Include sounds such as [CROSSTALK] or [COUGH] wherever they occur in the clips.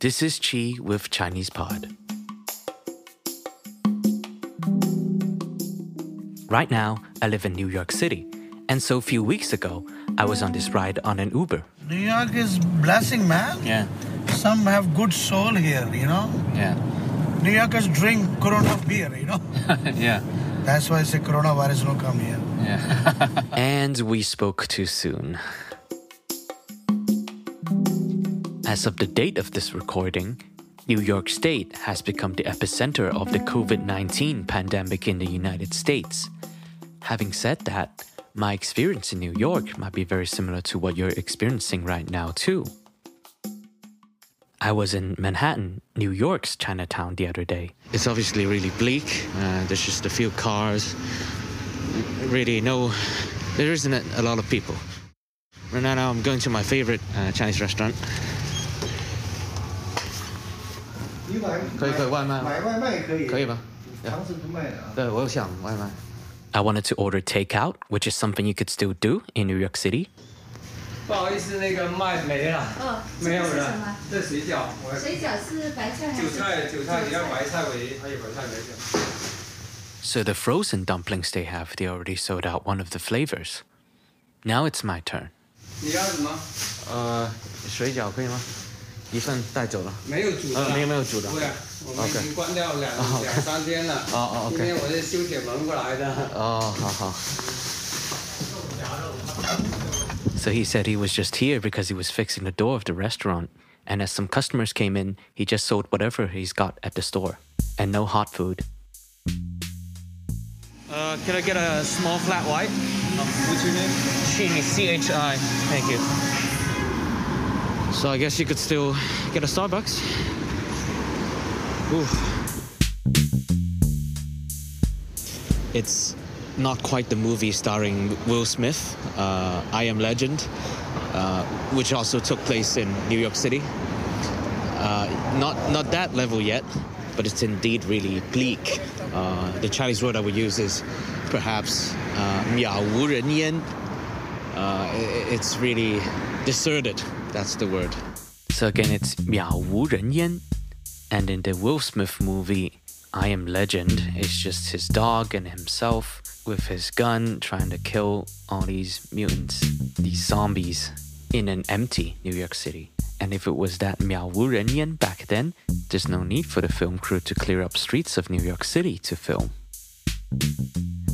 This is Chi with Chinese Pod. Right now, I live in New York City, and so a few weeks ago, I was on this ride on an Uber. New York is blessing, man. Yeah, Some have good soul here, you know. yeah, New Yorkers drink Corona beer, you know. [LAUGHS] yeah. That's why I say coronavirus no come here. Yeah. [LAUGHS] and we spoke too soon. As of the date of this recording, New York State has become the epicenter of the COVID 19 pandemic in the United States. Having said that, my experience in New York might be very similar to what you're experiencing right now, too. I was in Manhattan, New York's Chinatown the other day. It's obviously really bleak. Uh, there's just a few cars. Really, no, there isn't a, lot of people. Right now, I'm going to my favorite uh, Chinese restaurant. 你买可以可以外卖吗买外卖可以，可以吗？堂食不卖的啊。对，我有想外卖。I wanted to order takeout, which is something you could still do in New York City. 不好意思，那个卖没了，哦，没有这个是什么了。这水饺，我水饺是白菜还是？韭菜，韭菜你要白菜为，还有白菜没有。 So the frozen dumplings they have, they already sold out one of the flavors. Now it's my turn. 你要什么？呃，水饺可以吗？ 一份带走了。没有煮的啦。呃没有没有煮的对啊，我们已 OK 经关掉两哦两三天了。哦哦，OK 今天我是修铁门过来的。哦，好好。So he said he was just here because he was fixing the door of the restaurant. And as some customers came in, he just sold whatever he's got at the store. And no hot food. Uh, can I get a small flat white? What's your name? Chi, C H I. Thank you. So I guess you could still get a Starbucks. Ooh. It's not quite the movie starring Will Smith, uh, I Am Legend, uh, which also took place in New York City. Uh, not not that level yet, but it's indeed really bleak. Uh, the Chinese word I would use is perhaps uh, 渺无人烟. Uh, i- it's really deserted. That's the word. So again, it's Miao Wu Ren Yan. And in the Will Smith movie, I Am Legend, it's just his dog and himself with his gun trying to kill all these mutants, these zombies, in an empty New York City. And if it was that Miao Wu Ren Yan back then, there's no need for the film crew to clear up streets of New York City to film.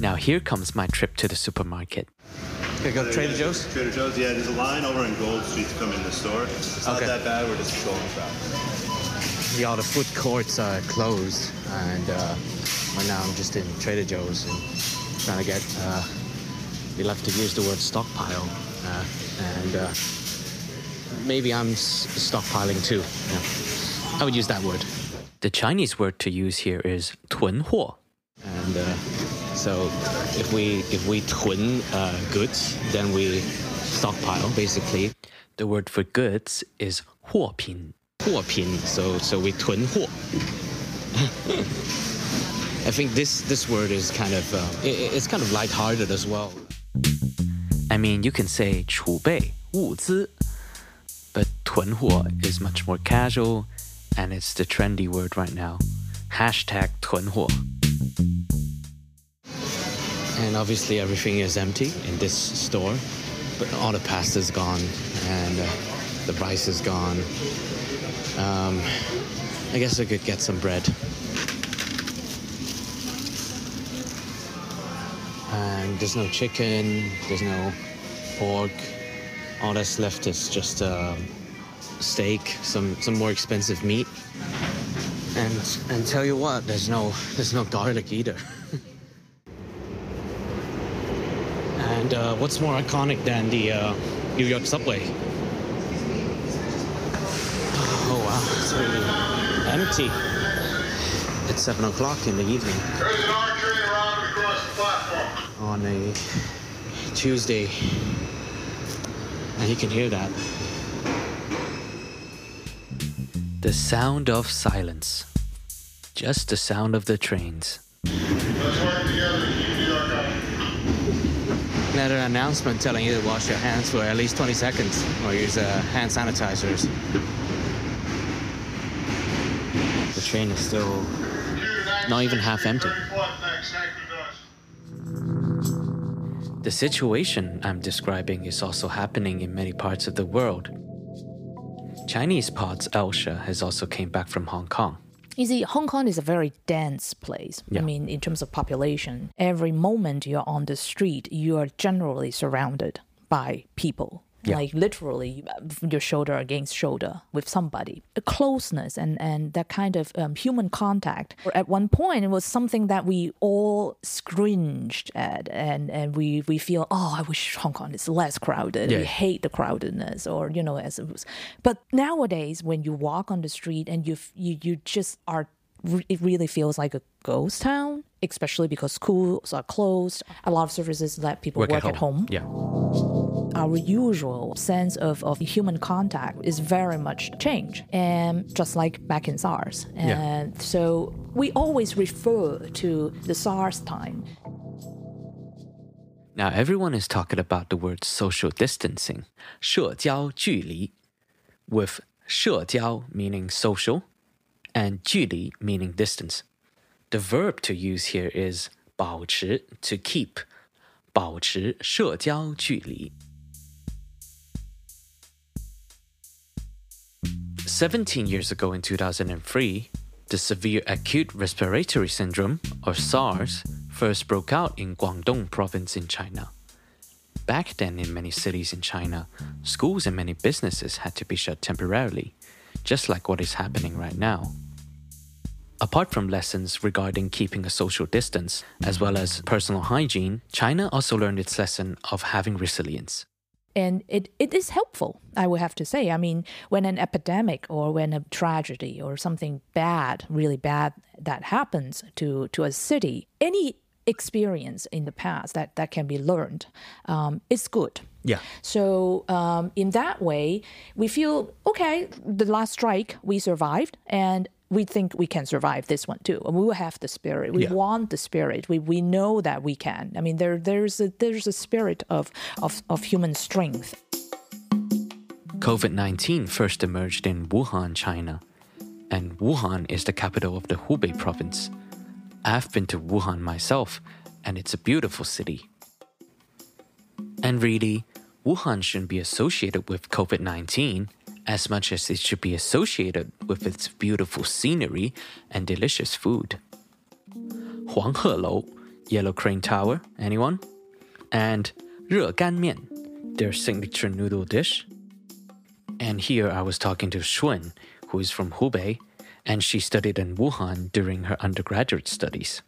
Now, here comes my trip to the supermarket. Okay, go to Trader Joe's. Trader Joe's, yeah. There's a line over in Gold Street to come in the store. It's not Okay. that bad. We're just controlling traffic. Yeah, all the food courts are closed, and uh, right now I'm just in Trader Joe's and trying to get. Uh, we love to use the word stockpile, uh, and uh, maybe I'm s- stockpiling too. Yeah. I would use that word. The Chinese word to use here is 囤货, and uh, so if we if we 囤 uh, goods, then we stockpile basically. The word for goods is 货品.货品, so so we 囤货. [LAUGHS] I think this this word is kind of uh, i- i- it's kind of lighthearted as well. I mean, you can say 储备物资, but 囤货 is much more casual, and it's the trendy word right now. Hashtag 囤货. And obviously, everything is empty in this store. But all the pasta's gone, and uh, the rice is gone. Um, I guess I could get some bread. And there's no chicken, there's no pork. All that's left is just um, steak, some some more expensive meat. And and tell you what, there's no there's no garlic either. [LAUGHS] and uh, what's more iconic than the uh, New York subway? Oh wow, it's really empty. It's seven o'clock in the evening There's an R train around across the platform. on a Tuesday, and you can hear that. The sound of silence. Just the sound of the trains. Let's work together to keep New York up. Another announcement telling you to wash your hands for at least 20 seconds or use uh, hand sanitizers. The train is still not even half empty. The situation I'm describing is also happening in many parts of the world. Chinese pods Elsha has also came back from Hong Kong. You see, Hong Kong is a very dense place. Yeah. I mean, in terms of population, every moment you're on the street, you are generally surrounded by people. Yeah. Like literally, your shoulder against shoulder with somebody. A closeness and, and that kind of um, human contact. At one point, it was something that we all cringed at, and, and we, we feel, oh, I wish Hong Kong is less crowded. Yeah. We hate the crowdedness, or you know, as it was. But nowadays, when you walk on the street and you you you just are, it really feels like a ghost town. Especially because schools are closed, a lot of services let people work, at home. Yeah Our usual sense of, of human contact is very much changed, and just like back in SARS. Yeah. And so we always refer to the SARS time Now everyone is talking about the word social distancing, 社交距离, with 社交 meaning social and 距离 meaning distance. The verb to use here is 保持 to keep, 保持社交距离. Seventeen years ago in 2003, the severe acute respiratory syndrome, or SARS, first broke out in Guangdong province in China. Back then, in many cities in China, schools and many businesses had to be shut temporarily, just like what is happening right now. Apart from lessons regarding keeping a social distance, as well as personal hygiene, China also learned its lesson of having resilience. And it, it is helpful i would have to say i mean when an epidemic or when a tragedy or something bad really bad that happens to to a city any experience in the past that that can be learned um, is good Yeah. so um, in that way we feel okay the last strike we survived and we think we can survive this one too. And we will have the spirit. We Yeah. want the spirit. We, we know that we can. I mean there there's a there's a spirit of of, of human strength. COVID 19 first emerged in Wuhan, China, and Wuhan is the capital of the Hubei province. I've been to Wuhan myself, and it's a beautiful city. And really, Wuhan shouldn't be associated with COVID 19 as much as it should be associated with its beautiful scenery and delicious food. Huanghe Lou, Yellow Crane Tower, anyone? And 热干面, their signature noodle dish. And here I was talking to Shun, who is from Hubei, and she studied in Wuhan during her undergraduate studies.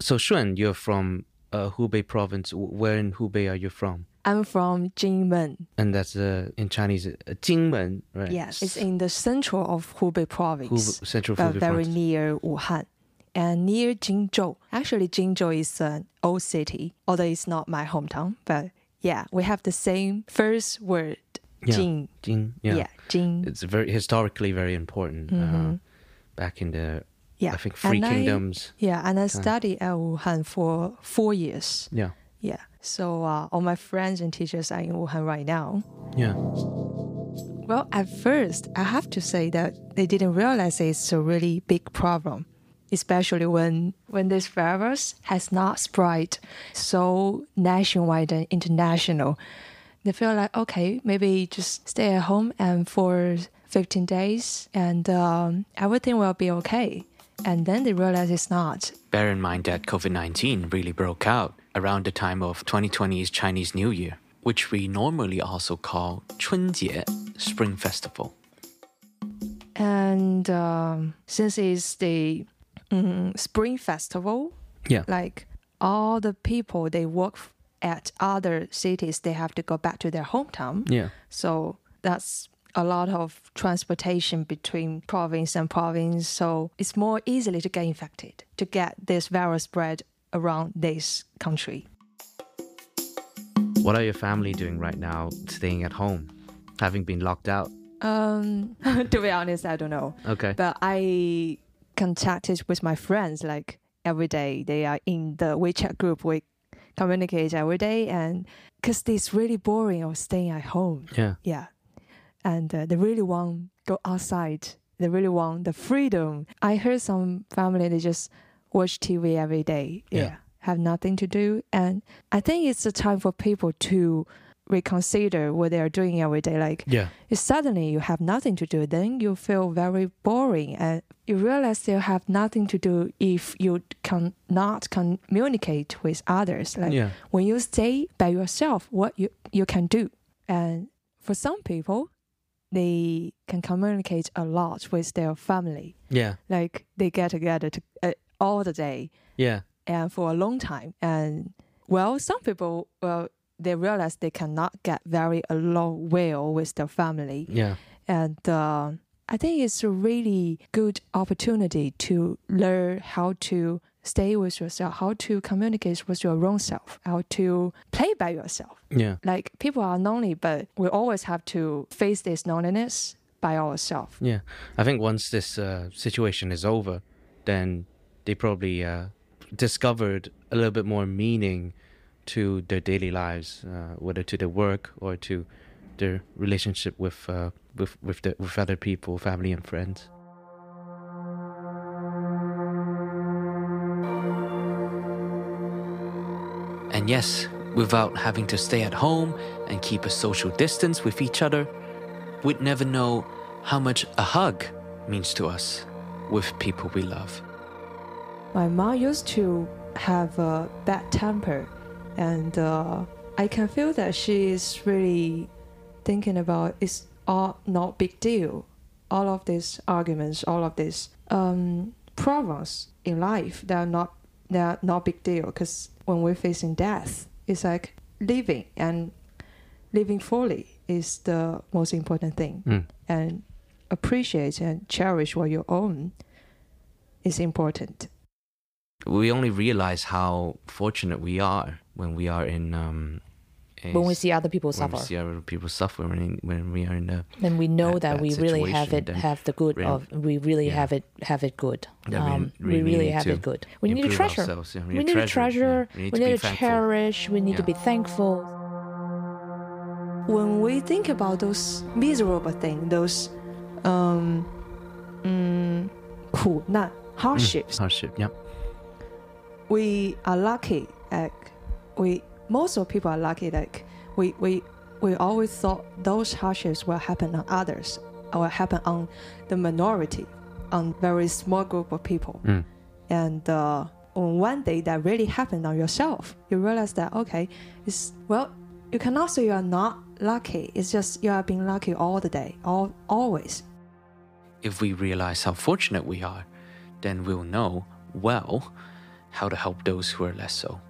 So Shun, you're from uh, Hubei province. Where in Hubei are you from? I'm from Jingmen. And that's uh, in Chinese, uh, Jingmen, right? Yes, it's in the central of Hubei province, Hubei, central Hubei very province. near Wuhan and near Jingzhou. Actually, Jingzhou is an old city, although it's not my hometown. But yeah, we have the same first word, Yeah, Jing. Jing, yeah. Yeah, Jing. It's very historically very important. Uh, back in the, Yeah, I think, Three and I- Kingdoms. Yeah, and I studied at Wuhan for four years. Yeah, Yeah, so uh, all my friends and teachers are in Wuhan right now. yeah, Well, at first, I have to say that they didn't realize it's a really big problem, especially when when this virus has not spread so nationwide and international. They feel like okay, maybe just stay at home and for 15 days, and um, everything will be okay. And then they realize it's not. Bear in mind that COVID 19 really broke out around the time of 2020's Chinese New Year, which we normally also call 春节, Spring Festival. And um, since it's the mm, Spring Festival, Yeah. like all the people they work at other cities they have to go back to their hometown Yeah. so that's a lot of transportation between province and province so it's more easily to get infected to get this virus spread around this country What are your family doing right now, staying at home, having been locked out? um [LAUGHS] to be honest i don't know Okay. but i contacted with my friends like every day they are in the wechat group we communicate every day and because it's really boring of staying at home yeah. Yeah. And uh, they really want to go outside They really want the freedom. I heard some family they just watch TV every day. Yeah. Have nothing to do. And I think it's a time for people to reconsider what they are doing every day. Like Yeah. if suddenly you have nothing to do, then you feel very boring and you realize you have nothing to do if you cannot communicate with others. Like Yeah. when you stay by yourself, what you, you can do. And for some people, they can communicate a lot with their family. Yeah. Like they get together to, uh, all the day Yeah. and for a long time. And well, some people, well, they realize they cannot get very along well with their family. Yeah. And uh, I think it's a really good opportunity to learn how to stay with yourself, how to communicate with your own self, how to play by yourself. Yeah. Like people are lonely, but we always have to face this loneliness by ourselves. Yeah, I think once this uh, situation is over, then they probably uh, discovered a little bit more meaning to their daily lives, uh, whether to their work or to their relationship with uh, with with, the, with other people, family and friends. And yes, without having to stay at home and keep a social distance with each other, we'd never know how much a hug means to us with people we love. My mom used to have a bad temper, and uh, I can feel that she is really thinking about it's all not big deal. All of these arguments, all of these um, problems in life, they are not they are not big deal because when we're facing death, it's like living and living fully is the most important thing, Mm. and appreciate and cherish what you own is important. We only realize how fortunate we are when we are in. Um, when we see other people when we suffer, see other people suffer when, when we are in a then we know bad- that we really have it have the good real- of we really yeah. have it have it good. Yeah, we um, really we really have it good. We need to treasure. yeah, We need to treasure. yeah. We need We to need to cherish. We need to be thankful. when we think about those miserable things, those um, mm, 苦难 hardships, hardship. Yeah. we are lucky. Like we, most of people are lucky. Like we, we, we always thought those hardships will happen on others, or happen on the minority, on very small group of people. Mm. And uh, on one day that really happened on yourself, you realize that okay, it's well, you cannot say you are not lucky. It's just you are being lucky all the day, all always. If we realize how fortunate we are, then we'll know well how to help those who are less so.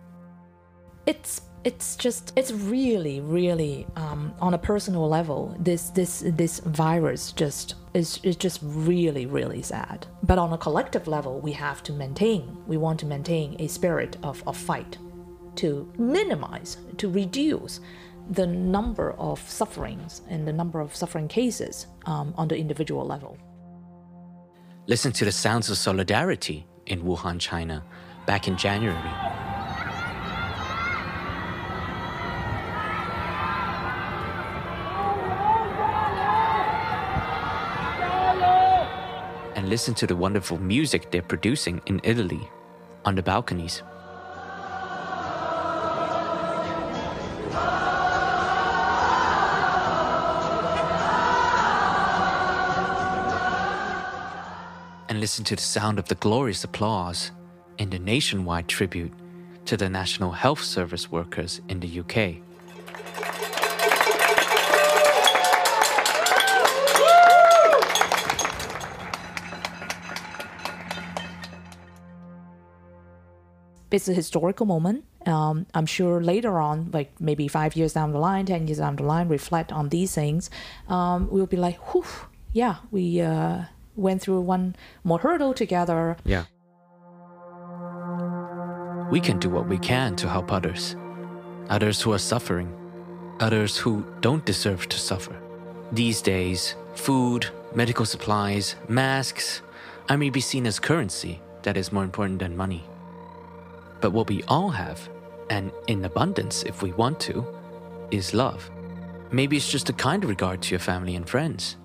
It's it's just it's really really um, on a personal level this this this virus just is is just really really sad but on a collective level we have to maintain we want to maintain a spirit of, of fight to minimize to reduce the number of sufferings and the number of suffering cases um, on the individual level Listen to the sounds of solidarity in Wuhan, China, back in January. And listen to the wonderful music they're producing in Italy on the balconies. and listen to the sound of the glorious applause in the nationwide tribute to the National Health Service workers in the UK. It's a historical moment. Um, I'm sure later on, like maybe five years down the line, ten years down the line, reflect on these things. Um, we'll be like, whew, yeah, we uh, went through one more hurdle together. Yeah. We can do what we can to help others. Others who are suffering. Others who don't deserve to suffer. These days, food, medical supplies, masks, I may be seen as currency that is more important than money. But what we all have, and in abundance if we want to, is love. Maybe it's just a kind regard to your family and friends,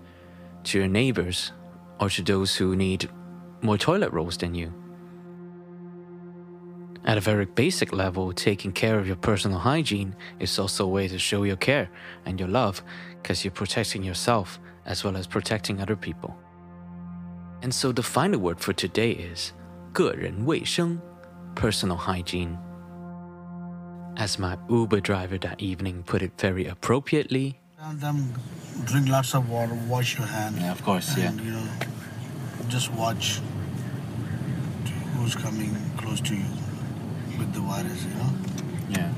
to your neighbors, or to those who need more toilet rolls than you. At a very basic level, taking care of your personal hygiene is also a way to show your care and your love because you're protecting yourself as well as protecting other people. And so the final word for today is 个人卫生, Personal hygiene. As my Uber driver that evening put it very appropriately, Tell them drink lots of water, wash your hands. Yeah, of course, yeah. and, You know, just watch who's coming close to you with the virus. You know. Yeah.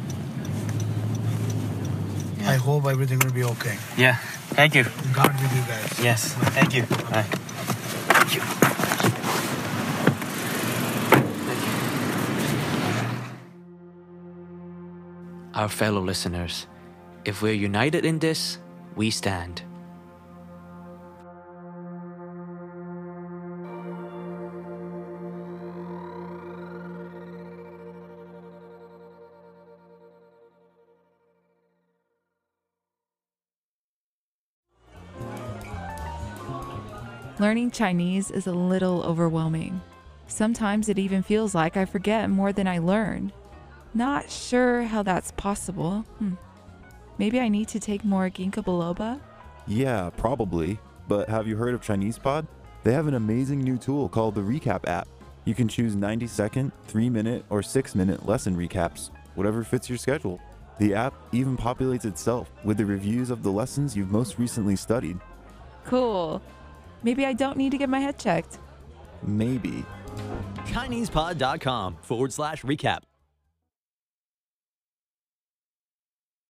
I hope everything will be okay. Yeah. Thank you. God with you guys. Yes. Thank you. Bye. Our fellow listeners, if we're united in this, we stand. Learning Chinese is a little overwhelming. Sometimes it even feels like I forget more than I learn. Not sure how that's possible. Hmm. Maybe I need to take more ginkgo biloba? Yeah, probably. But have you heard of Chinese Pod? They have an amazing new tool called the Recap app. You can choose 90 second, 3 minute, or 6 minute lesson recaps, whatever fits your schedule. The app even populates itself with the reviews of the lessons you've most recently studied. Cool. Maybe I don't need to get my head checked. Maybe. ChinesePod.com forward slash recap.